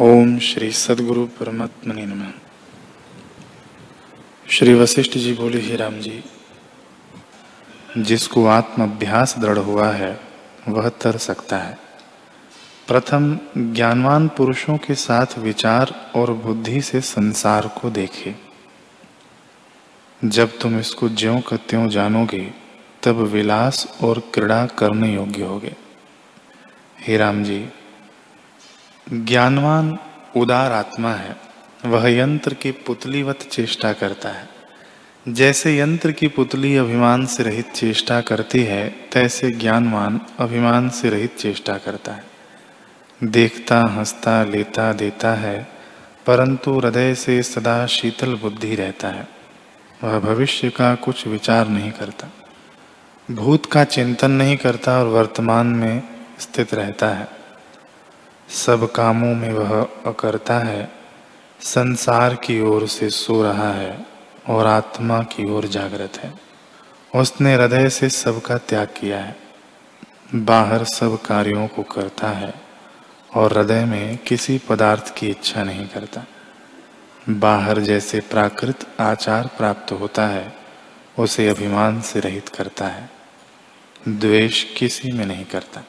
ओम श्री सदगुरु परमात्मा नमः। श्री वशिष्ठ जी बोले, ही राम जी, जिसको आत्म अभ्यास दृढ़ हुआ है, वह तर सकता है। प्रथम, ज्ञानवान पुरुषों के साथ विचार और बुद्धि से संसार को देखे। जब तुम इसको ज्यो का त्यों जानोगे, तब विलास और क्रीड़ा करने योग्य होगे। हे राम जी ज्ञानवान, उदार आत्मा है। वह यंत्र की पुतलीवत चेष्टा करता है। जैसे यंत्र की पुतली अभिमान से रहित चेष्टा करती है, तैसे ज्ञानवान अभिमान से रहित चेष्टा करता है। देखता, हंसता, लेता, देता है, परंतु हृदय से सदा शीतल बुद्धि रहता है। वह भविष्य का कुछ विचार नहीं करता। भूत का चिंतन नहीं करता और वर्तमान में स्थित रहता है। सब कामों में वह अकरता है, संसार की ओर से सो रहा है और आत्मा की ओर जागृत है। उसने हृदय से सबका त्याग किया है, बाहर सब कार्यों को करता है और हृदय में किसी पदार्थ की इच्छा नहीं करता। बाहर जैसे प्राकृत आचार प्राप्त होता है, उसे अभिमान से रहित करता है, द्वेष किसी में नहीं करता।